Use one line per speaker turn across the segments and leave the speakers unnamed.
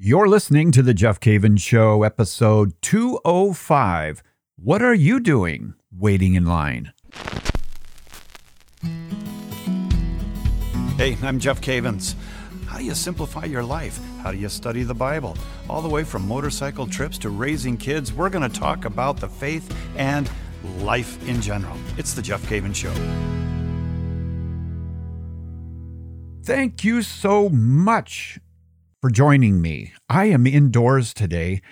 You're listening to The Jeff Cavins Show, episode 205. What are you doing waiting in line? Hey, I'm Jeff Cavins. How do you simplify your life? How do you study the Bible? All the way from motorcycle trips to raising kids, we're going to talk about the faith and life in general. It's The Jeff Cavins Show. Thank you so much for joining me. I am indoors today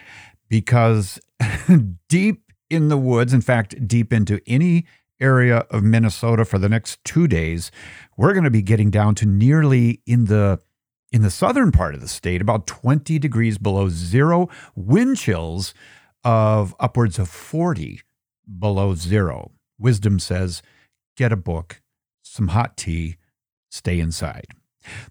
because deep in the woods, in fact, deep into any area of Minnesota for the next 2 days, we're going to be getting down to nearly in the in the southern part of the state about 20 degrees below 0, wind chills of upwards of 40 below 0. Wisdom says, get a book, some hot tea, stay inside.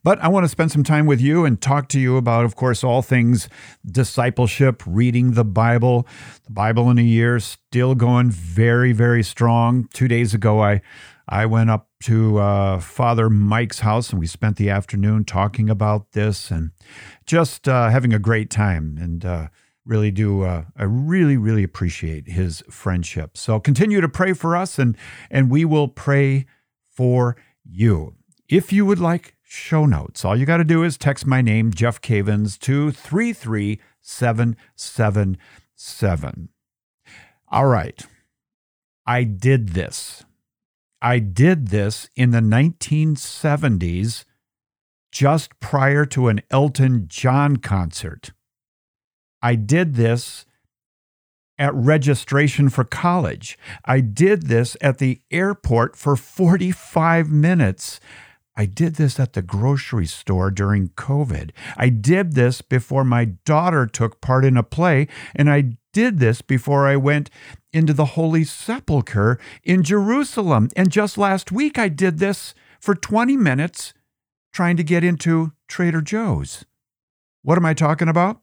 But I want to spend some time with you and talk to you about, of course, all things discipleship, reading the Bible. The Bible in a year, still going very, very strong. Two days ago, I I went up to uh, Father Mike's house and we spent the afternoon talking about this and just uh, having a great time. And uh, really do, uh, I really, really appreciate his friendship. So continue to pray for us and, and we will pray for you. If you would like show notes. All you got to do is text my name, Jeff Cavins, to 33777. All right. I did this. I did this in the 1970s, just prior to an Elton John concert. I did this at registration for college. I did this at the airport for 45 minutes. I did this at the grocery store during COVID. I did this before my daughter took part in a play, and I did this before I went into the Holy Sepulchre in Jerusalem. And just last week, I did this for 20 minutes trying to get into Trader Joe's. What am I talking about?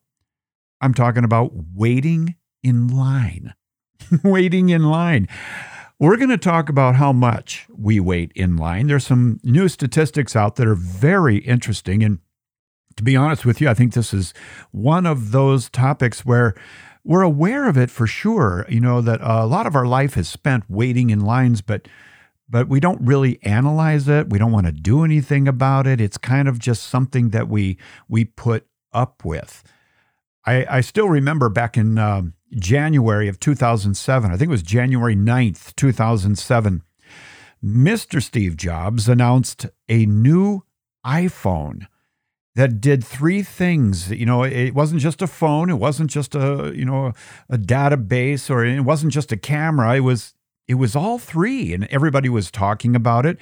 I'm talking about waiting in line. waiting in line. We're going to talk about how much we wait in line. There's some new statistics out that are very interesting. And to be honest with you, I think this is one of those topics where we're aware of it for sure. You know, that a lot of our life is spent waiting in lines, but but we don't really analyze it. We don't want to do anything about it. It's kind of just something that we we put up with. I, I still remember back in um, January of 2007, I think it was January 9th, 2007, Mr. Steve Jobs announced a new iPhone that did three things. You know, it wasn't just a phone, it wasn't just a, you know, a database or it wasn't just a camera. It was it was all three and everybody was talking about it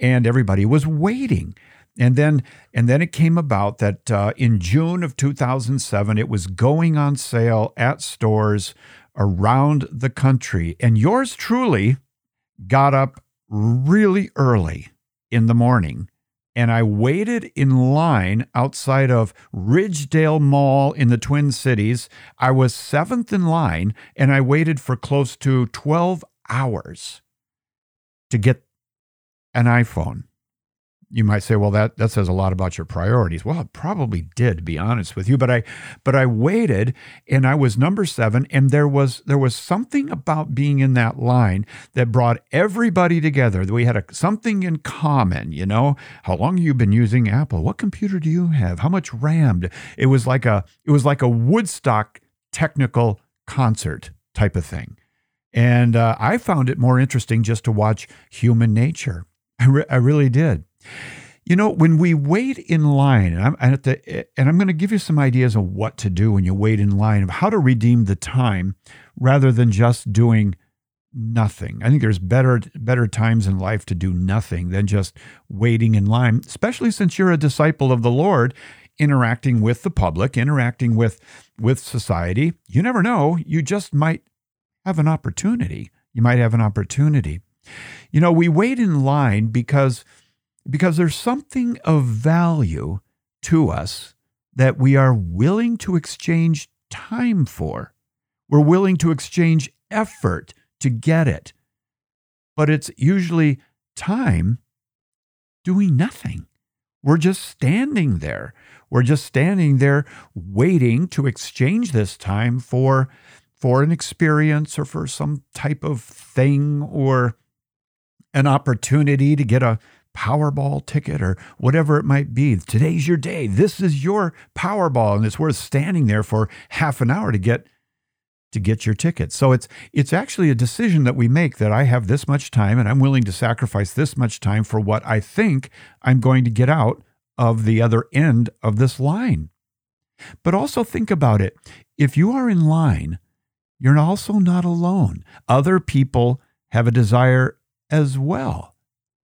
and everybody was waiting. And then and then it came about that uh, in June of 2007 it was going on sale at stores around the country and yours truly got up really early in the morning and I waited in line outside of Ridgedale Mall in the Twin Cities. I was seventh in line and I waited for close to 12 hours to get an iPhone you might say, well, that, that says a lot about your priorities. Well, it probably did, to be honest with you. But I but I waited and I was number seven, and there was there was something about being in that line that brought everybody together. We had a, something in common, you know. How long have you been using Apple? What computer do you have? How much RAM? It was like a it was like a Woodstock technical concert type of thing. And uh, I found it more interesting just to watch human nature. I, re- I really did. You know, when we wait in line, and I'm, and, the, and I'm going to give you some ideas of what to do when you wait in line, of how to redeem the time rather than just doing nothing. I think there's better better times in life to do nothing than just waiting in line, especially since you're a disciple of the Lord, interacting with the public, interacting with with society. You never know, you just might have an opportunity. You might have an opportunity. You know, we wait in line because because there's something of value to us that we are willing to exchange time for. We're willing to exchange effort to get it. But it's usually time doing nothing. We're just standing there. We're just standing there waiting to exchange this time for for an experience or for some type of thing or an opportunity to get a Powerball ticket or whatever it might be. Today's your day. This is your Powerball, and it's worth standing there for half an hour to get to get your ticket. So it's it's actually a decision that we make that I have this much time and I'm willing to sacrifice this much time for what I think I'm going to get out of the other end of this line. But also think about it. If you are in line, you're also not alone. Other people have a desire as well.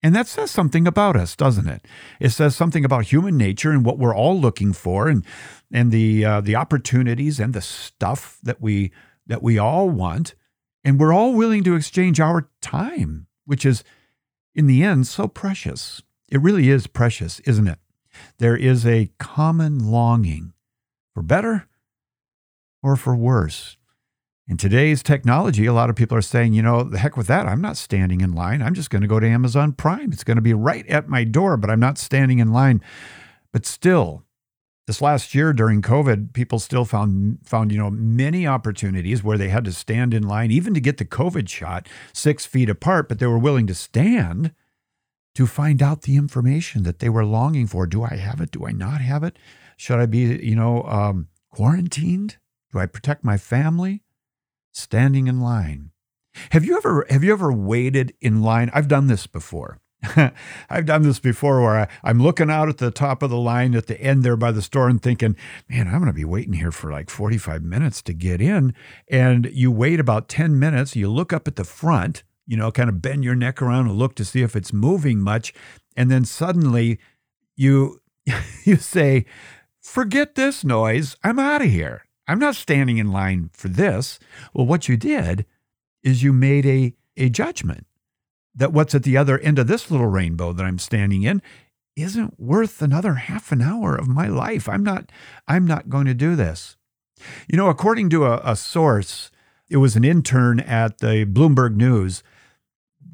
And that says something about us, doesn't it? It says something about human nature and what we're all looking for, and and the uh, the opportunities and the stuff that we that we all want, and we're all willing to exchange our time, which is, in the end, so precious. It really is precious, isn't it? There is a common longing for better or for worse. In today's technology, a lot of people are saying, you know, the heck with that. I'm not standing in line. I'm just going to go to Amazon Prime. It's going to be right at my door, but I'm not standing in line. But still, this last year during COVID, people still found found you know many opportunities where they had to stand in line, even to get the COVID shot, six feet apart, but they were willing to stand to find out the information that they were longing for. Do I have it? Do I not have it? Should I be you know um, quarantined? Do I protect my family? Standing in line. Have you ever have you ever waited in line? I've done this before. I've done this before where I, am looking out at the top of the line at the end there by the store and thinking, man, I'm going to be waiting here for like 45 minutes to get in. And you wait about 10 minutes, you look up at the front, you know, kind of bend your neck around and look to see if it's moving much. And then suddenly you, you say, forget this noise. I'm out of here. I'm not standing in line for this. Well, what you did is you made a, a judgment that what's at the other end of this little rainbow that I'm standing in isn't worth another half an hour of my life. I'm not I'm not going to do this. You know, according to a, a source, it was an intern at the Bloomberg News.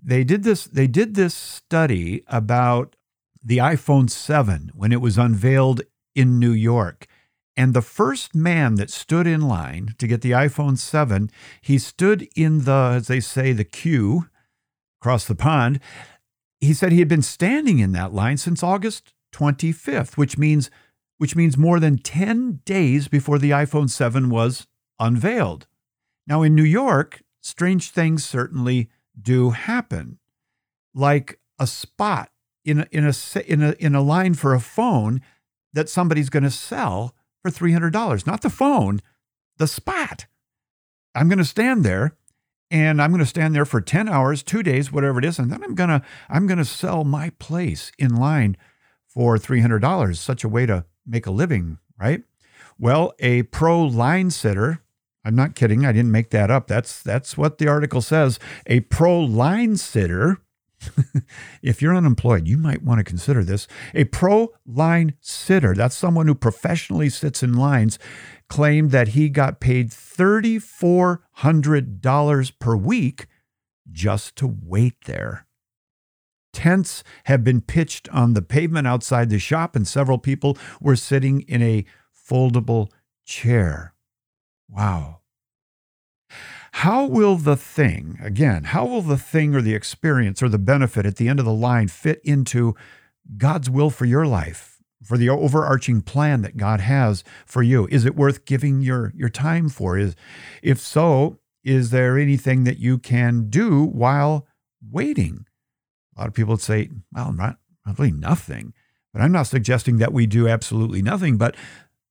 They did this they did this study about the iPhone 7 when it was unveiled in New York. And the first man that stood in line to get the iPhone 7, he stood in the, as they say, the queue across the pond. He said he had been standing in that line since August 25th, which means which means more than 10 days before the iPhone 7 was unveiled. Now in New York, strange things certainly do happen. Like a spot in a, in a in a in a line for a phone that somebody's going to sell for $300, not the phone, the spot. I'm going to stand there and I'm going to stand there for 10 hours, 2 days, whatever it is, and then I'm going to I'm going to sell my place in line for $300, such a way to make a living, right? Well, a pro line sitter, I'm not kidding, I didn't make that up. That's that's what the article says. A pro line sitter if you're unemployed, you might want to consider this. A pro line sitter, that's someone who professionally sits in lines, claimed that he got paid $3,400 per week just to wait there. Tents have been pitched on the pavement outside the shop, and several people were sitting in a foldable chair. Wow. How will the thing, again, how will the thing or the experience or the benefit at the end of the line fit into God's will for your life? for the overarching plan that God has for you? Is it worth giving your, your time for? Is if so, is there anything that you can do while waiting? A lot of people would say, well, not probably nothing. But I'm not suggesting that we do absolutely nothing, but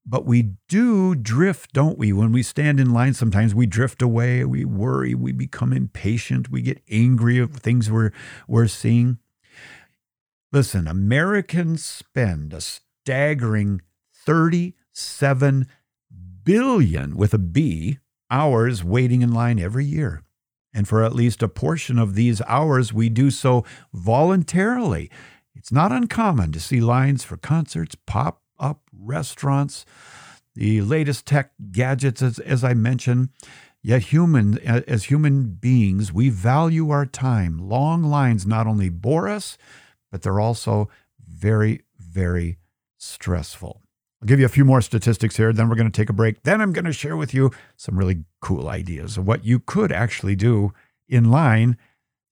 but we do drift, don't we? When we stand in line, sometimes we drift away, we worry, we become impatient, we get angry of things we're we're seeing. Listen, Americans spend a staggering 37 billion with a B hours waiting in line every year. And for at least a portion of these hours, we do so voluntarily. It's not uncommon to see lines for concerts, pop up restaurants, the latest tech gadgets, as, as I mentioned. Yet, human, as human beings, we value our time. Long lines not only bore us, but they're also very, very stressful. I'll give you a few more statistics here, then we're going to take a break. Then I'm going to share with you some really cool ideas of what you could actually do in line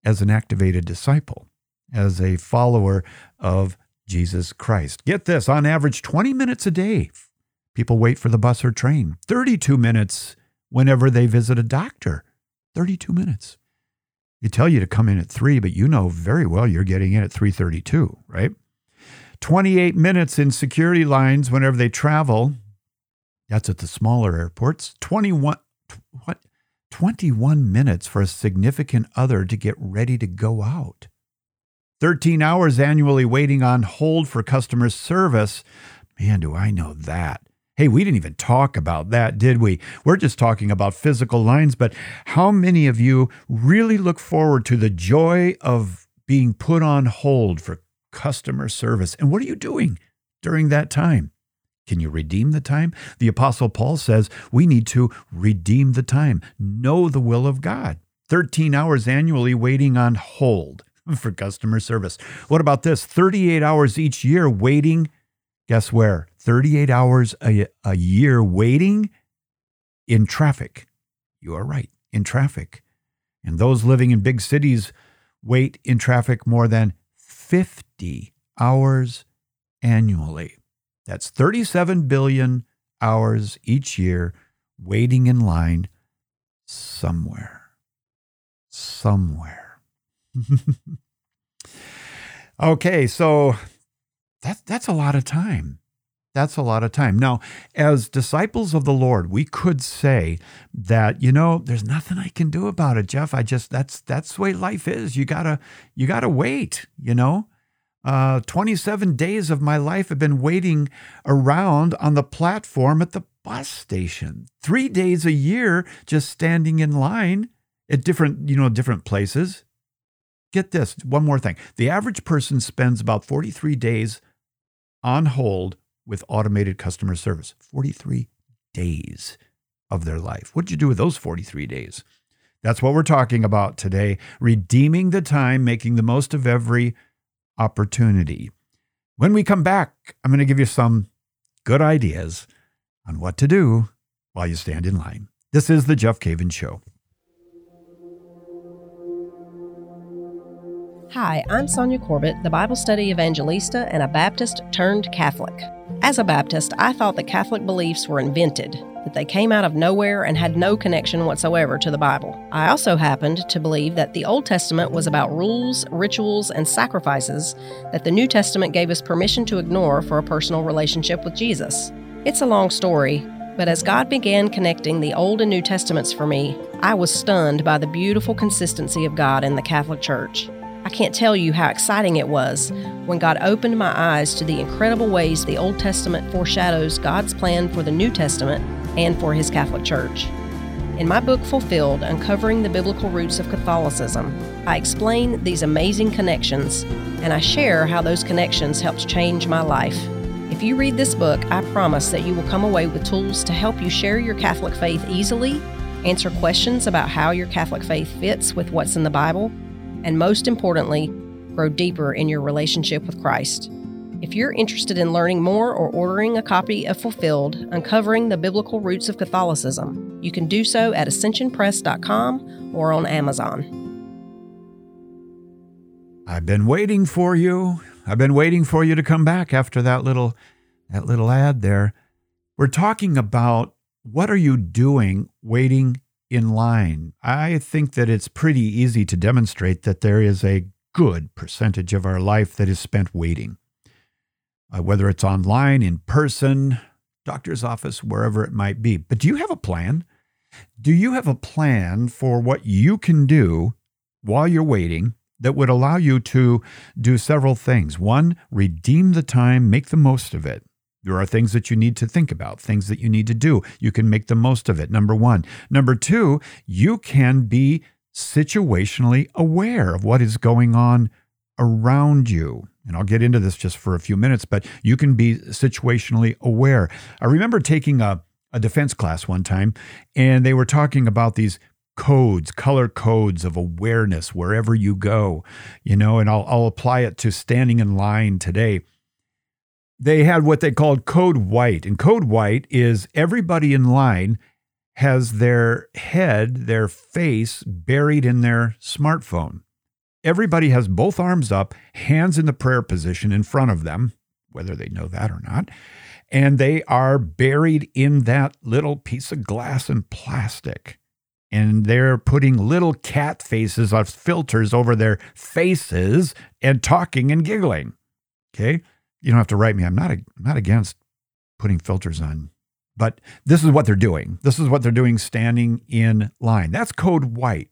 as an activated disciple, as a follower of Jesus Christ. Get this on average, 20 minutes a day, people wait for the bus or train, 32 minutes whenever they visit a doctor. 32 minutes. They tell you to come in at 3, but you know very well you're getting in at 332, right? 28 minutes in security lines whenever they travel. That's at the smaller airports. 21 what 21 minutes for a significant other to get ready to go out. 13 hours annually waiting on hold for customer service. Man, do I know that. Hey, we didn't even talk about that, did we? We're just talking about physical lines, but how many of you really look forward to the joy of being put on hold for customer service. And what are you doing during that time? Can you redeem the time? The Apostle Paul says we need to redeem the time, know the will of God. 13 hours annually waiting on hold for customer service. What about this? 38 hours each year waiting. Guess where? 38 hours a, a year waiting in traffic. You are right, in traffic. And those living in big cities wait in traffic more than 50 hours annually. That's 37 billion hours each year waiting in line somewhere. Somewhere. okay, so that, that's a lot of time. That's a lot of time. Now, as disciples of the Lord, we could say that, you know, there's nothing I can do about it, Jeff. I just that's that's the way life is. You gotta you gotta wait, you know. Uh, 27 days of my life have been waiting around on the platform at the bus station. Three days a year just standing in line at different, you know, different places. Get this, one more thing. The average person spends about 43 days on hold with automated customer service. 43 days of their life. What did you do with those 43 days? That's what we're talking about today. Redeeming the time, making the most of every opportunity. When we come back, I'm going to give you some good ideas on what to do while you stand in line. This is the Jeff Cavins Show.
Hi, I'm Sonja Corbitt, the Bible study evangelista and a Baptist turned Catholic. As a Baptist, I thought that Catholic beliefs were invented, that they came out of nowhere and had no connection whatsoever to the Bible. I also happened to believe that the Old Testament was about rules, rituals, and sacrifices that the New Testament gave us permission to ignore for a personal relationship with Jesus. It's a long story, but as God began connecting the Old and New Testaments for me, I was stunned by the beautiful consistency of God in the Catholic Church. I can't tell you how exciting it was when God opened my eyes to the incredible ways the Old Testament foreshadows God's plan for the New Testament and for His Catholic Church. In my book Fulfilled Uncovering the Biblical Roots of Catholicism, I explain these amazing connections and I share how those connections helped change my life. If you read this book, I promise that you will come away with tools to help you share your Catholic faith easily, answer questions about how your Catholic faith fits with what's in the Bible, and most importantly, grow deeper in your relationship with Christ. If you're interested in learning more or ordering a copy of Fulfilled, Uncovering the Biblical Roots of Catholicism, you can do so at ascensionpress.com or on Amazon.
I've been waiting for you. I've been waiting for you to come back after that little that little ad there. We're talking about what are you doing waiting in line. I think that it's pretty easy to demonstrate that there is a good percentage of our life that is spent waiting. Uh, whether it's online, in person, doctor's office, wherever it might be. But do you have a plan? Do you have a plan for what you can do while you're waiting that would allow you to do several things? One, redeem the time, make the most of it. There are things that you need to think about, things that you need to do. You can make the most of it, number one. Number two, you can be situationally aware of what is going on around you. And I'll get into this just for a few minutes, but you can be situationally aware. I remember taking a, a defense class one time, and they were talking about these codes, color codes of awareness wherever you go, you know, and I'll, I'll apply it to standing in line today they had what they called code white. And code white is everybody in line has their head, their face buried in their smartphone. Everybody has both arms up, hands in the prayer position in front of them, whether they know that or not. And they are buried in that little piece of glass and plastic. And they're putting little cat faces of filters over their faces and talking and giggling. Okay. You don't have to write me. I'm not, I'm not against putting filters on, but this is what they're doing. This is what they're doing standing in line. That's code white.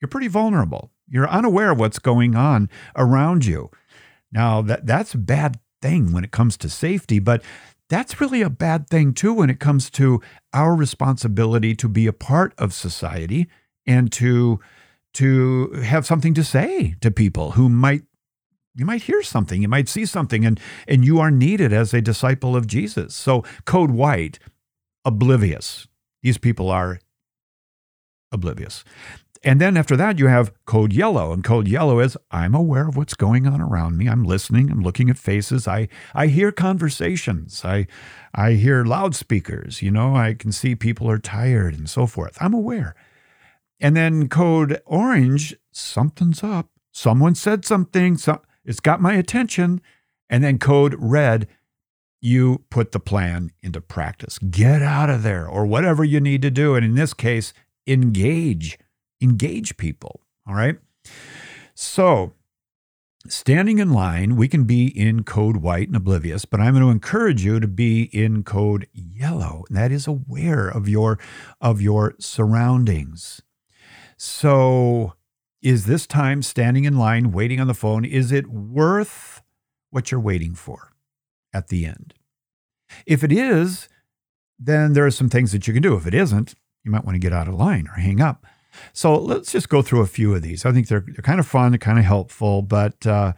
You're pretty vulnerable. You're unaware of what's going on around you. Now, that, that's a bad thing when it comes to safety, but that's really a bad thing too when it comes to our responsibility to be a part of society and to to have something to say to people who might you might hear something you might see something and and you are needed as a disciple of Jesus so code white oblivious these people are oblivious and then after that, you have code yellow. And code yellow is I'm aware of what's going on around me. I'm listening. I'm looking at faces. I, I hear conversations. I, I hear loudspeakers. You know, I can see people are tired and so forth. I'm aware. And then code orange, something's up. Someone said something. So it's got my attention. And then code red, you put the plan into practice. Get out of there or whatever you need to do. And in this case, engage engage people. All right. So, standing in line, we can be in code white and oblivious, but I'm going to encourage you to be in code yellow. And that is aware of your of your surroundings. So, is this time standing in line waiting on the phone is it worth what you're waiting for at the end? If it is, then there are some things that you can do. If it isn't, you might want to get out of line or hang up. So let's just go through a few of these. I think they're, they're kind of fun, they're kind of helpful, but uh,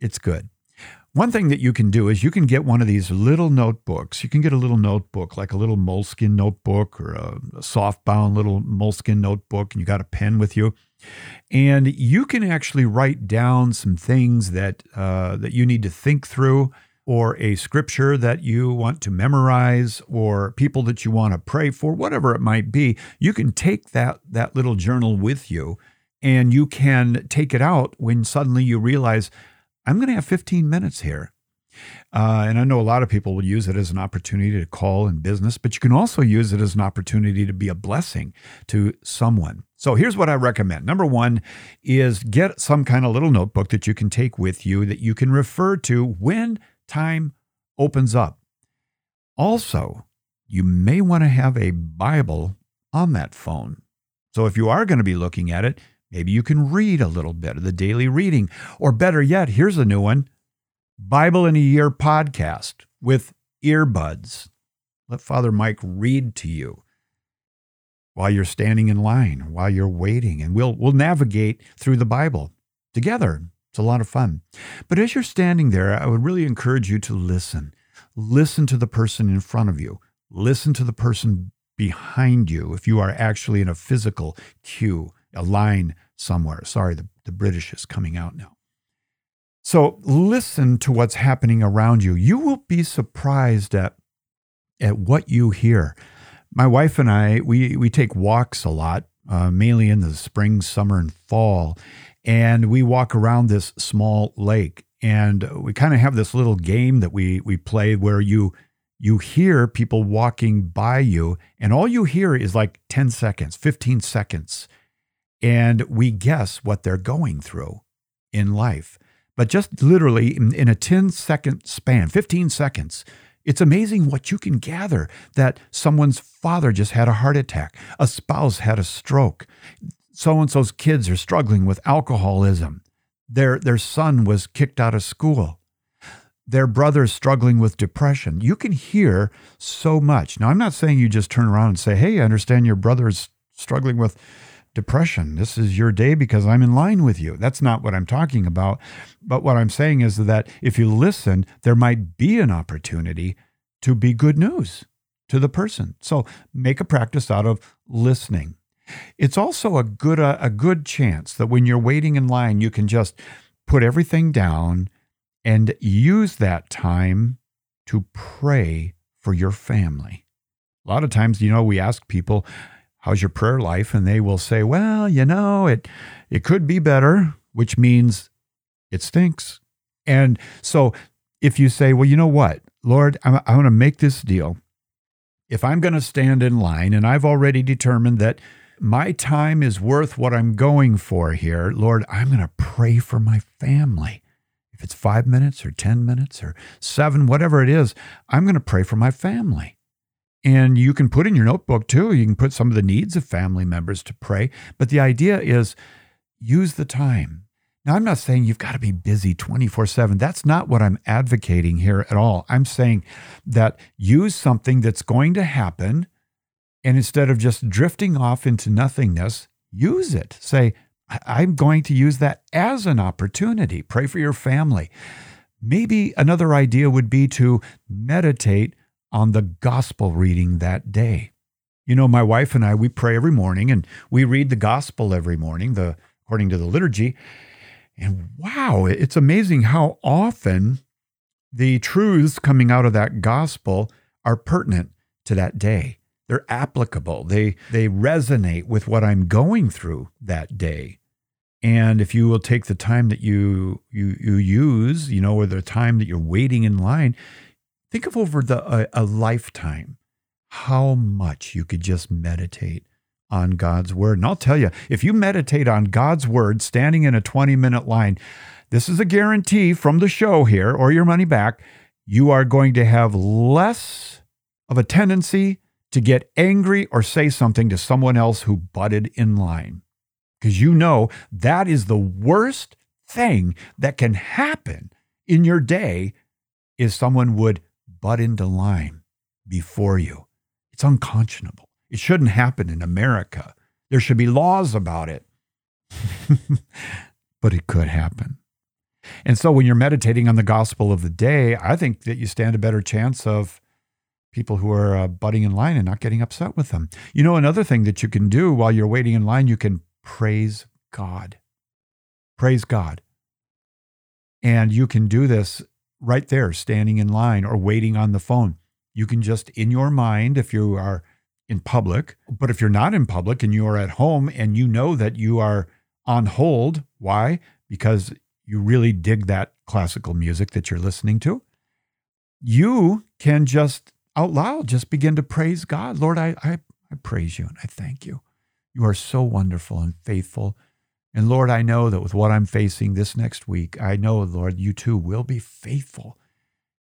it's good. One thing that you can do is you can get one of these little notebooks. You can get a little notebook, like a little moleskin notebook or a, a soft-bound little moleskin notebook, and you got a pen with you, and you can actually write down some things that uh, that you need to think through or a scripture that you want to memorize or people that you want to pray for, whatever it might be, you can take that, that little journal with you and you can take it out when suddenly you realize, I'm going to have 15 minutes here. Uh, and I know a lot of people will use it as an opportunity to call in business, but you can also use it as an opportunity to be a blessing to someone. So here's what I recommend. Number one is get some kind of little notebook that you can take with you that you can refer to when time opens up. Also, you may want to have a Bible on that phone. So if you are going to be looking at it, maybe you can read a little bit of the daily reading. Or better yet, here's a new one Bible in a Year podcast with earbuds. Let Father Mike read to you while you're standing in line, while you're waiting, and we'll, we'll navigate through the Bible together. It's a lot of fun. But as you're standing there, I would really encourage you to listen. Listen to the person in front of you. Listen to the person behind you if you are actually in a physical queue, a line somewhere. Sorry, the, the British is coming out now. So listen to what's happening around you. You will be surprised at, at what you hear. My wife and I, we, we take walks a lot, uh, mainly in the spring, summer, and fall and we walk around this small lake and we kind of have this little game that we we play where you you hear people walking by you and all you hear is like 10 seconds 15 seconds and we guess what they're going through in life but just literally in, in a 10 second span 15 seconds it's amazing what you can gather that someone's father just had a heart attack, a spouse had a stroke, so and so's kids are struggling with alcoholism. Their, their son was kicked out of school. Their brother's struggling with depression. You can hear so much. Now, I'm not saying you just turn around and say, Hey, I understand your brother's struggling with depression. This is your day because I'm in line with you. That's not what I'm talking about. But what I'm saying is that if you listen, there might be an opportunity to be good news to the person. So make a practice out of listening. It's also a good a, a good chance that when you're waiting in line, you can just put everything down and use that time to pray for your family. A lot of times, you know, we ask people, how's your prayer life? And they will say, well, you know, it, it could be better, which means it stinks. And so if you say, well, you know what, Lord, I'm, I want to make this deal. If I'm going to stand in line and I've already determined that my time is worth what I'm going for here, Lord, I'm going to pray for my family. If it's five minutes or 10 minutes or seven, whatever it is, I'm going to pray for my family. And you can put in your notebook too, you can put some of the needs of family members to pray. But the idea is use the time. Now, I'm not saying you've got to be busy 24 7. That's not what I'm advocating here at all. I'm saying that use something that's going to happen. And instead of just drifting off into nothingness, use it. Say, I'm going to use that as an opportunity. Pray for your family. Maybe another idea would be to meditate on the gospel reading that day. You know, my wife and I, we pray every morning and we read the gospel every morning, the according to the liturgy. And wow, it's amazing how often the truths coming out of that gospel are pertinent to that day. They're applicable. They they resonate with what I'm going through that day. And if you will take the time that you you you use, you know, or the time that you're waiting in line, think of over the a, a lifetime how much you could just meditate on God's word. And I'll tell you, if you meditate on God's word standing in a 20 minute line, this is a guarantee from the show here or your money back. You are going to have less of a tendency to get angry or say something to someone else who butted in line. Because you know that is the worst thing that can happen in your day is someone would butt into line before you. It's unconscionable. It shouldn't happen in America. There should be laws about it. but it could happen. And so when you're meditating on the gospel of the day, I think that you stand a better chance of people who are uh, butting in line and not getting upset with them. You know, another thing that you can do while you're waiting in line, you can praise God. Praise God. And you can do this right there, standing in line or waiting on the phone. You can just, in your mind, if you are in public. But if you're not in public and you are at home and you know that you are on hold, why? Because you really dig that classical music that you're listening to, you can just out loud just begin to praise God. Lord, I, I, I praise you and I thank you. You are so wonderful and faithful. And Lord, I know that with what I'm facing this next week, I know, Lord, you too will be faithful.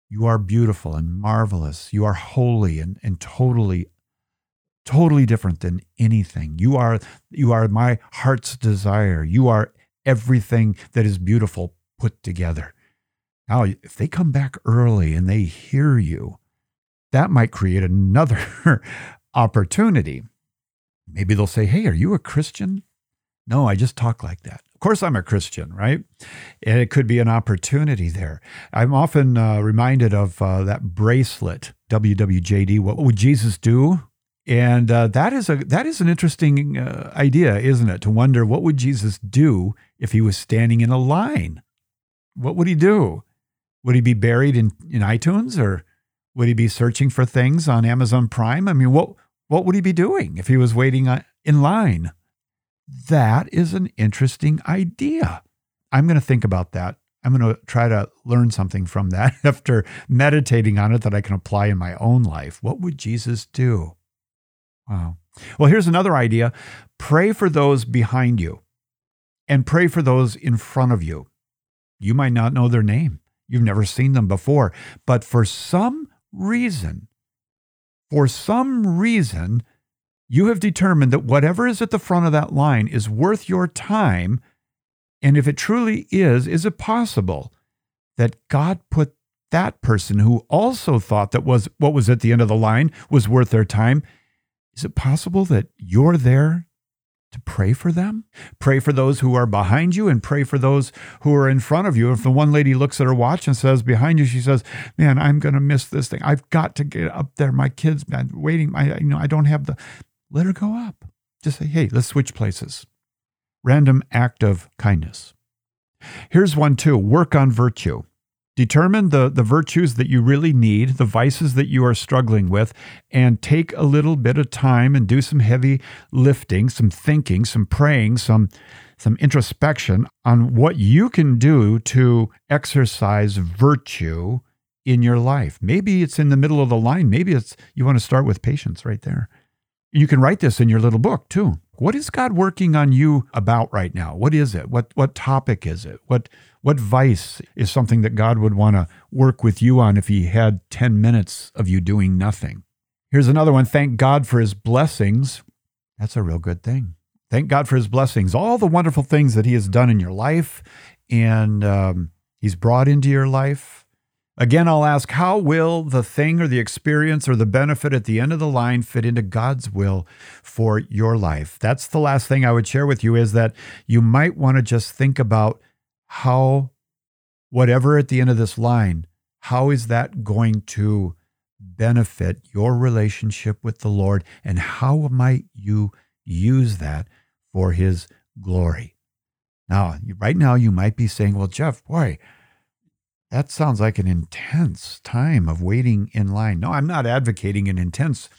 You are beautiful and marvelous. You are holy and, and totally totally different than anything. You are you are my heart's desire. You are everything that is beautiful put together. Now, if they come back early and they hear you, that might create another opportunity. Maybe they'll say, Hey, are you a Christian? No, I just talk like that. Of course, I'm a Christian, right? And it could be an opportunity there. I'm often uh, reminded of uh, that bracelet, WWJD. What would Jesus do? And uh, that is a that is an interesting uh, idea, isn't it? To wonder what would Jesus do if he was standing in a line? What would he do? Would he be buried in, in iTunes or would he be searching for things on Amazon Prime? I mean, what what would he be doing if he was waiting uh, in line? That is an interesting idea. I'm going to think about that. I'm going to try to learn something from that after meditating on it that I can apply in my own life. What would Jesus do? Wow. Well, here's another idea pray for those behind you and pray for those in front of you. You might not know their name, you've never seen them before, but for some reason, for some reason, you have determined that whatever is at the front of that line is worth your time. And if it truly is, is it possible that God put that person who also thought that was what was at the end of the line was worth their time is it possible that you're there to pray for them? Pray for those who are behind you and pray for those who are in front of you. If the one lady looks at her watch and says behind you, she says, "Man, I'm going to miss this thing. I've got to get up there. My kids, man, waiting. I, you know, I don't have the." Let her go up. Just say, "Hey, let's switch places." Random act of kindness. Here's one too. Work on virtue. Determine the, the virtues that you really need, the vices that you are struggling with, and take a little bit of time and do some heavy lifting, some thinking, some praying, some, some introspection on what you can do to exercise virtue in your life. Maybe it's in the middle of the line. Maybe it's you want to start with patience right there. You can write this in your little book too. What is God working on you about right now? What is it? What what topic is it? What what vice is something that God would want to work with you on if he had 10 minutes of you doing nothing? Here's another one. Thank God for his blessings. That's a real good thing. Thank God for his blessings, all the wonderful things that he has done in your life and um, he's brought into your life Again, I'll ask how will the thing or the experience or the benefit at the end of the line fit into God's will for your life? That's the last thing I would share with you is that you might want to just think about how, whatever at the end of this line, how is that going to benefit your relationship with the Lord? And how might you use that for His glory? Now, right now, you might be saying, well, Jeff, boy, that sounds like an intense time of waiting in line. No, I'm not advocating an intense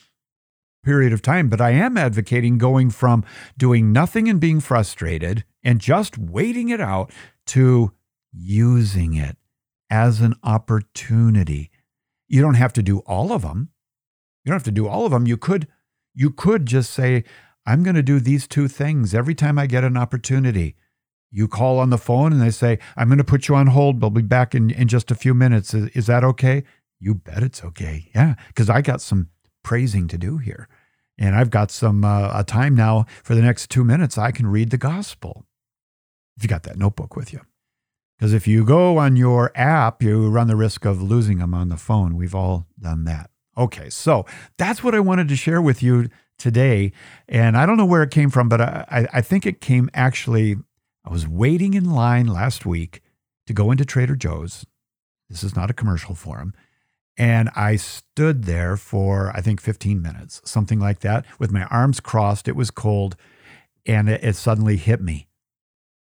period of time, but I am advocating going from doing nothing and being frustrated and just waiting it out to using it as an opportunity. You don't have to do all of them. You don't have to do all of them. You could you could just say I'm going to do these two things every time I get an opportunity. You call on the phone and they say, I'm going to put you on hold. They'll be back in, in just a few minutes. Is, is that okay? You bet it's okay. Yeah, because I got some praising to do here. And I've got some uh, a time now for the next two minutes. I can read the gospel. If you got that notebook with you. Because if you go on your app, you run the risk of losing them on the phone. We've all done that. Okay, so that's what I wanted to share with you today. And I don't know where it came from, but I, I think it came actually I was waiting in line last week to go into Trader Joe's. This is not a commercial for them. And I stood there for, I think, 15 minutes, something like that, with my arms crossed. It was cold. And it, it suddenly hit me.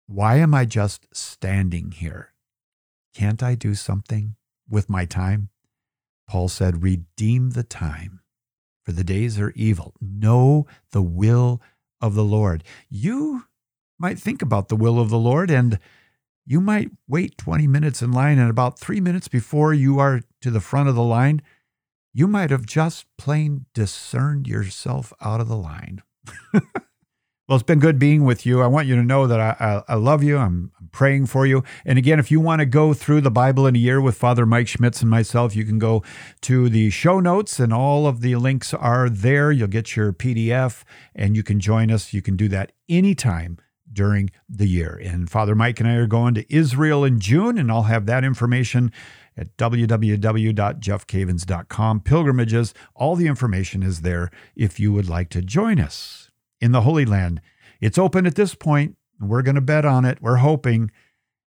Why am I just standing here? Can't I do something with my time? Paul said, Redeem the time, for the days are evil. Know the will of the Lord. You might think about the will of the Lord and you might wait 20 minutes in line and about three minutes before you are to the front of the line, you might have just plain discerned yourself out of the line. Well, it's been good being with you. I want you to know that I, I, I love you. I'm, I'm, praying for you. And again, if you want to go through the Bible in a year with Father Mike Schmitz and myself, you can go to the show notes, and all of the links are there. You'll get your PDF, and you can join us. You can do that anytime during the year. And Father Mike and I are going to Israel in June, and I'll have that information at www.jeffcavins.com. Pilgrimages, all the information is there if you would like to join us in the Holy Land. It's open at this point. We're going to bet on it. We're hoping,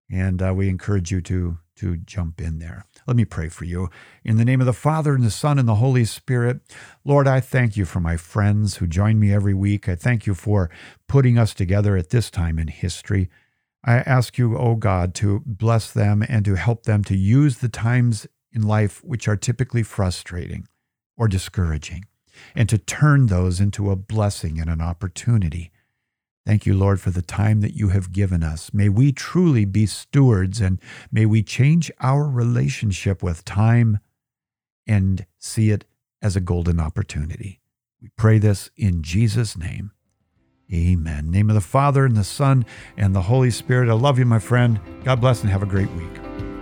and uh, we encourage you to to jump in there. Let me pray for you. In the name of the Father, and the Son, and the Holy Spirit, Lord, I thank you for my friends who join me every week. I thank you for putting us together at this time in history. I ask you, O oh God, to bless them and to help them to use the times in life which are typically frustrating or discouraging, and to turn those into a blessing and an opportunity Thank you, Lord, for the time that you have given us. May we truly be stewards and may we change our relationship with time and see it as a golden opportunity. We pray this in Jesus' name. Amen. Name of the Father and the Son and the Holy Spirit. I love you, my friend. God bless and have a great week.